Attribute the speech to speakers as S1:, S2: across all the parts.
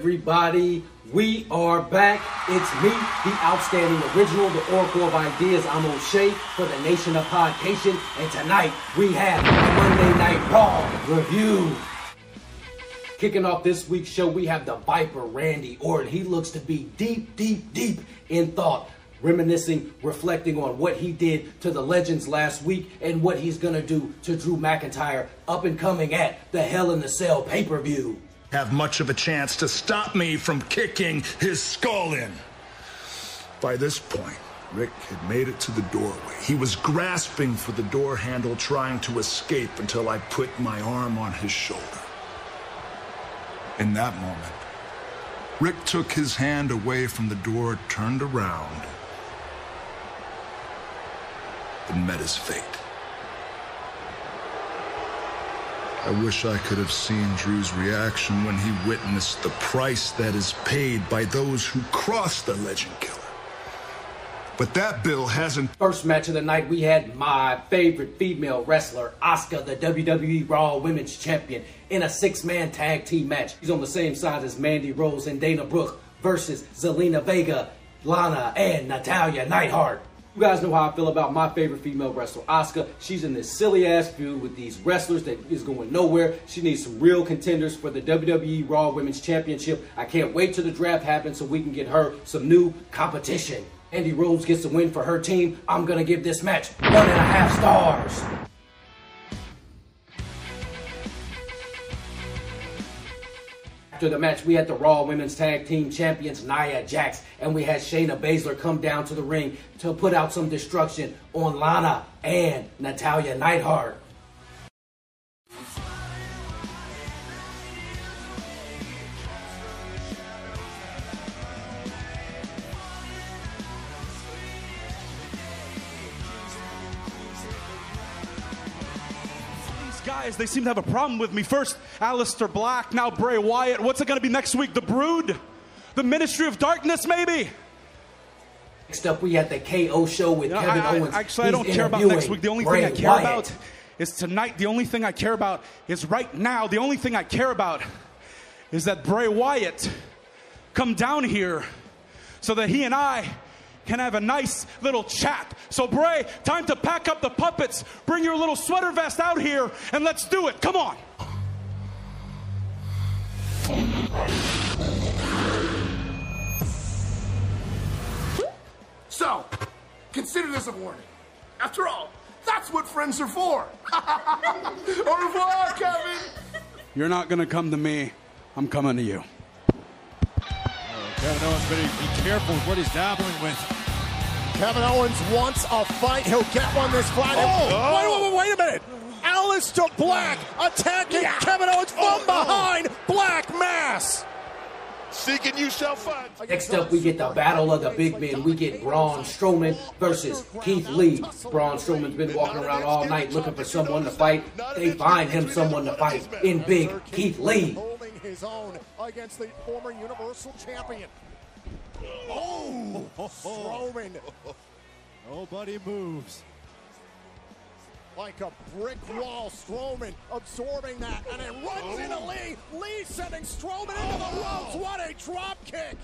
S1: Everybody? We are back. It's me, the outstanding original, the Oracle of Ideas. I'm O'Shea for the Nation of Podcation, and tonight we have a Monday Night Raw review. Kicking off this week's show, we have the Viper, Randy Orton. He looks to be deep, deep, deep in thought, reminiscing, reflecting on what he did to the Legends last week and what he's gonna do to Drew McIntyre up and coming at the Hell in the Cell pay per view
S2: have much of a chance to stop me from kicking his skull in. By this point, Rick had made it to the doorway. He was grasping for the door handle, trying to escape until I put my arm on his shoulder. In that moment, Rick took his hand away from the door, turned around, and met his fate. I wish I could have seen Drew's reaction when he witnessed the price that is paid by those who cross the legend killer. But that bill hasn't.
S1: First match of the night, we had my favorite female wrestler, Asuka, the WWE Raw Women's Champion, in a six man tag team match. He's on the same side as Mandy Rose and Dana Brooke versus Zelina Vega, Lana, and Natalya Neidhart. You guys know how I feel about my favorite female wrestler, Asuka. She's in this silly ass feud with these wrestlers that is going nowhere. She needs some real contenders for the WWE Raw Women's Championship. I can't wait till the draft happens so we can get her some new competition. Mandy Rose gets the win for her team. I'm gonna give this match one and a half stars. After the match, we had the Raw Women's Tag Team Champions Nia Jax, and we had Shayna Baszler come down to the ring to put out some destruction on Lana and Natalya Neidhart.
S3: Guys, they seem to have a problem with me. First, Aleister Black, now Bray Wyatt. What's it going to be next week? The Brood? The Ministry of Darkness, maybe?
S1: Next up, we had the KO show with Kevin
S3: I,
S1: Owens.
S3: Actually, He's I don't care about next week. The only Bray thing I care Wyatt. about is tonight. The only thing I care about is right now. The only thing I care about is that Bray Wyatt come down here so that he and I can have a nice little chat. So, Bray, time to pack up the puppets. Bring your little sweater vest out here and let's do it. Come on.
S4: So, consider this a warning. After all, that's what friends are for. Au revoir, Kevin.
S3: You're not going to come to me. I'm coming to you.
S5: Oh, Kevin Owens better be careful with what he's dabbling with.
S4: Kevin Owens wants a fight. He'll get one this Friday. Oh, oh. Wait, wait, wait, a minute. Aleister Black attacking yeah. Kevin Owens from oh, oh, behind. Black mass. Seeking you shall find.
S1: Next up, we get the battle of the big men. We get Braun Strowman versus Keith Lee. Braun Strowman's been walking around all night looking for someone to fight. They find him someone to fight in big Keith Lee.
S4: His own against the former Universal Champion. Oh, Strowman.
S5: Nobody moves.
S4: Like a brick wall, Strowman absorbing that, and it runs oh. into Lee. Lee sending Strowman into the ropes. Oh. What a drop kick!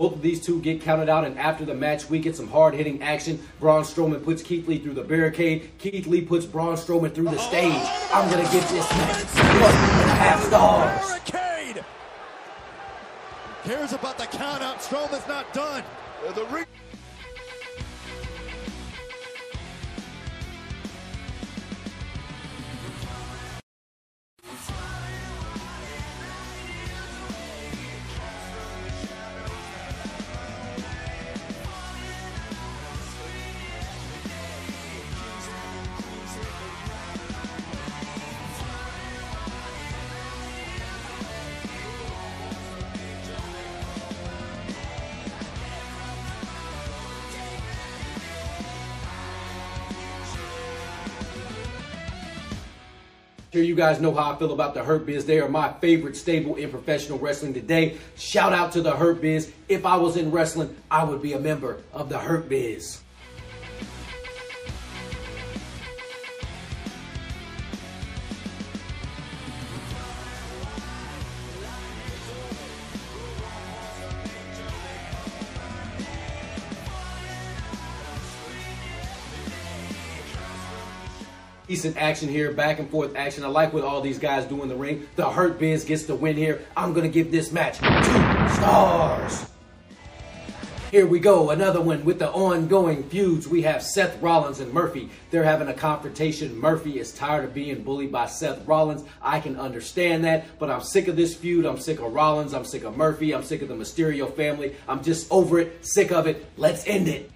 S1: Both of these two get counted out, and after the match, we get some hard hitting action. Braun Strowman puts Keith Lee through the barricade. Keith Lee puts Braun Strowman through the stage. I'm going to give this match one and a half stars Barricade.
S5: cares about the count out. Strowman's not done. The ring.
S1: Here you guys know how I feel about the Hurt Biz. They are my favorite stable in professional wrestling today. Shout out to the Hurt Biz. If I was in wrestling, I would be a member of the Hurt Biz. Decent action here, back and forth action. I like what all these guys do in the ring. The Hurt Biz gets the win here. I'm going to give this match two stars. Here we go, another one with the ongoing feuds. We have Seth Rollins and Murphy. They're having a confrontation. Murphy is tired of being bullied by Seth Rollins. I can understand that, but I'm sick of this feud. I'm sick of Rollins. I'm sick of Murphy. I'm sick of the Mysterio family. I'm just over it, sick of it. Let's end it.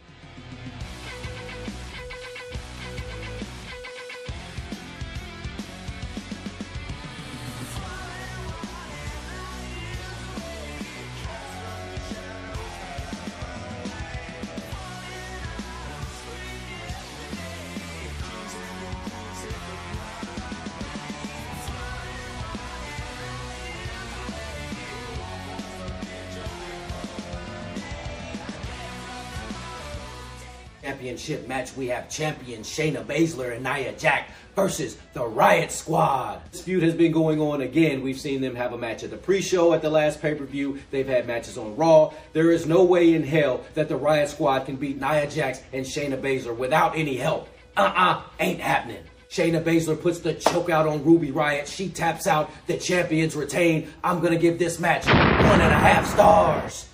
S1: Championship match, we have champion Shayna Baszler and Nia Jax versus the Riot Squad. This feud has been going on again. We've seen them have a match at the pre-show at the last pay-per-view. They've had matches on Raw. There is no way in hell that the Riot Squad can beat Nia Jax and Shayna Baszler without any help. Uh-uh, ain't happening. Shayna Baszler puts the choke out on Ruby Riot. She taps out. The champions retain. I'm going to give this match one and a half stars.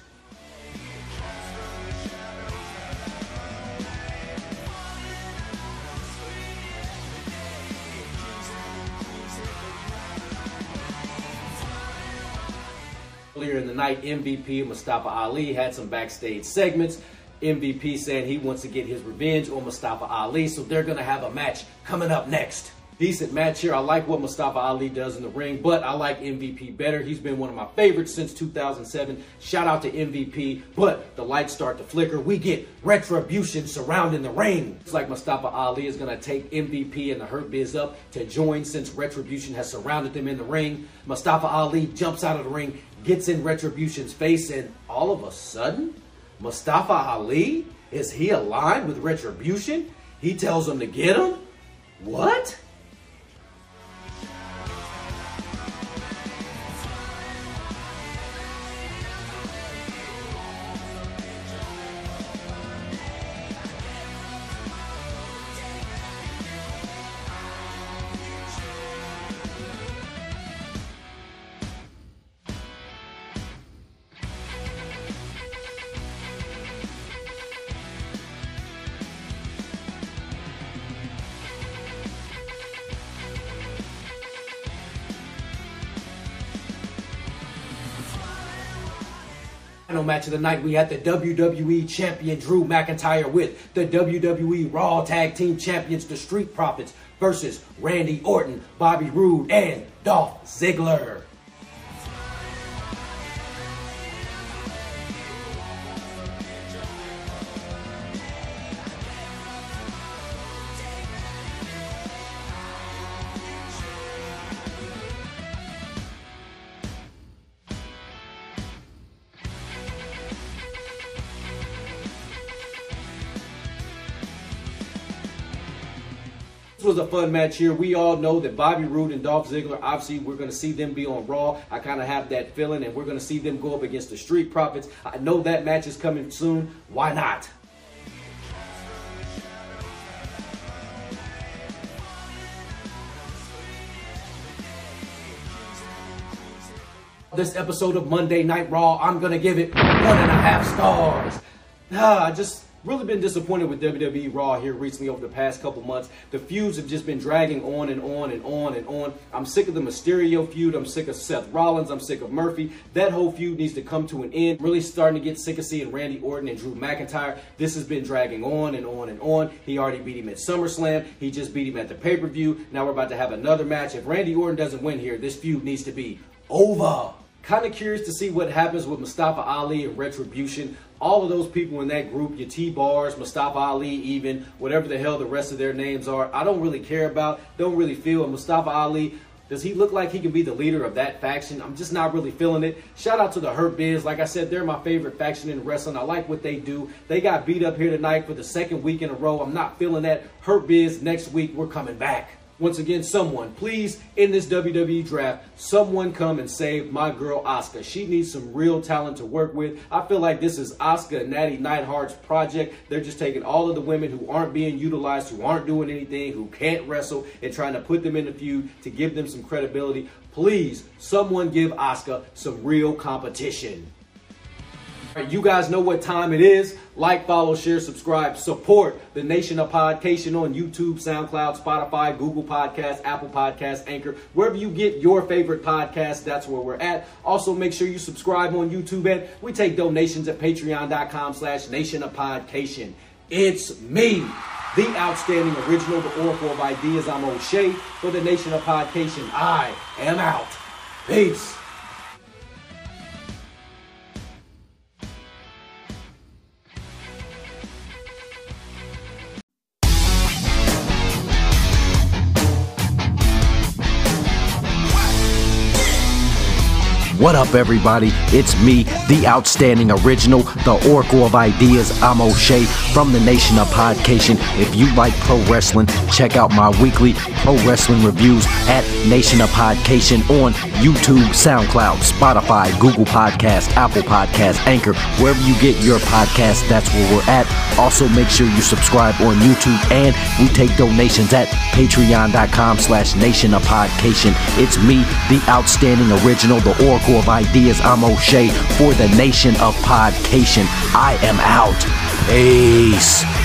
S1: In the night, MVP Mustafa Ali had some backstage segments. MVP saying he wants to get his revenge on Mustafa Ali, so they're going to have a match coming up next. Decent match here. I like what Mustafa Ali does in the ring, but I like MVP better. He's been one of my favorites since 2007. Shout out to MVP, but the lights start to flicker. We get retribution surrounding the ring. It's like Mustafa Ali is going to take MVP and the Hurt Biz up to join since retribution has surrounded them in the ring. Mustafa Ali jumps out of the ring gets in Retribution's face, and all of a sudden, Mustafa Ali, is he aligned with Retribution? He tells him to get him? What? Final match of the night, we had the WWE Champion Drew McIntyre with the WWE Raw Tag Team Champions, the Street Profits, versus Randy Orton, Bobby Roode, and Dolph Ziggler. Was a fun match here. We all know that Bobby Roode and Dolph Ziggler, obviously, we're going to see them be on Raw. I kind of have that feeling, and we're going to see them go up against the Street Profits. I know that match is coming soon. Why not? This episode of Monday Night Raw, I'm going to give it one and a half stars. Ah, just really been disappointed with WWE Raw here recently over the past couple months. The feuds have just been dragging on and on and on and on. I'm sick of the Mysterio feud. I'm sick of Seth Rollins. I'm sick of Murphy. That whole feud needs to come to an end. Really starting to get sick of seeing Randy Orton and Drew McIntyre. This has been dragging on and on and on. He already beat him at SummerSlam. He just beat him at the pay-per-view. Now we're about to have another match. If Randy Orton doesn't win here, this feud needs to be over. Kind of curious to see what happens with Mustafa Ali and Retribution. All of those people in that group, your T-Bars, Mustafa Ali, even, whatever the hell the rest of their names are, I don't really care about, don't really feel. And Mustafa Ali, does he look like he can be the leader of that faction? I'm just not really feeling it. Shout out to the Hurt Biz. Like I said, they're my favorite faction in wrestling. I like what they do. They got beat up here tonight for the second week in a row. I'm not feeling that. Hurt Biz, next week, we're coming back. Once again, someone, please, in this WWE draft, someone come and save my girl Asuka. She needs some real talent to work with. I feel like this is Asuka and Natty Neidhart's project. They're just taking all of the women who aren't being utilized, who aren't doing anything, who can't wrestle, and trying to put them in the feud to give them some credibility. Please, someone give Asuka some real competition. You guys know what time it is. Like, follow, share, subscribe, support the Nation of Podcation on YouTube, SoundCloud, Spotify, Google Podcasts, Apple Podcasts, Anchor. Wherever you get your favorite podcast, that's where we're at. Also, make sure you subscribe on YouTube and we take donations at patreon.com slash Nation of Podcation. It's me, the outstanding original, the Oracle of Ideas. I'm O'Shea for the Nation of Podcation. I am out. Peace.
S6: What up, everybody? It's me, the outstanding original, the Oracle of Ideas. I'm O'Shea from the Nation of Podcation. If you like pro wrestling, check out my weekly pro wrestling reviews at Nation of Podcation on YouTube, SoundCloud, Spotify, Google Podcast, Apple Podcast, Anchor, wherever you get your podcast, that's where we're at. Also, make sure you subscribe on YouTube and we take donations at patreon.com slash Nation of Podcation. It's me, the outstanding original, the Oracle of ideas. I'm O'Shea for the nation of podcation. I am out. Peace.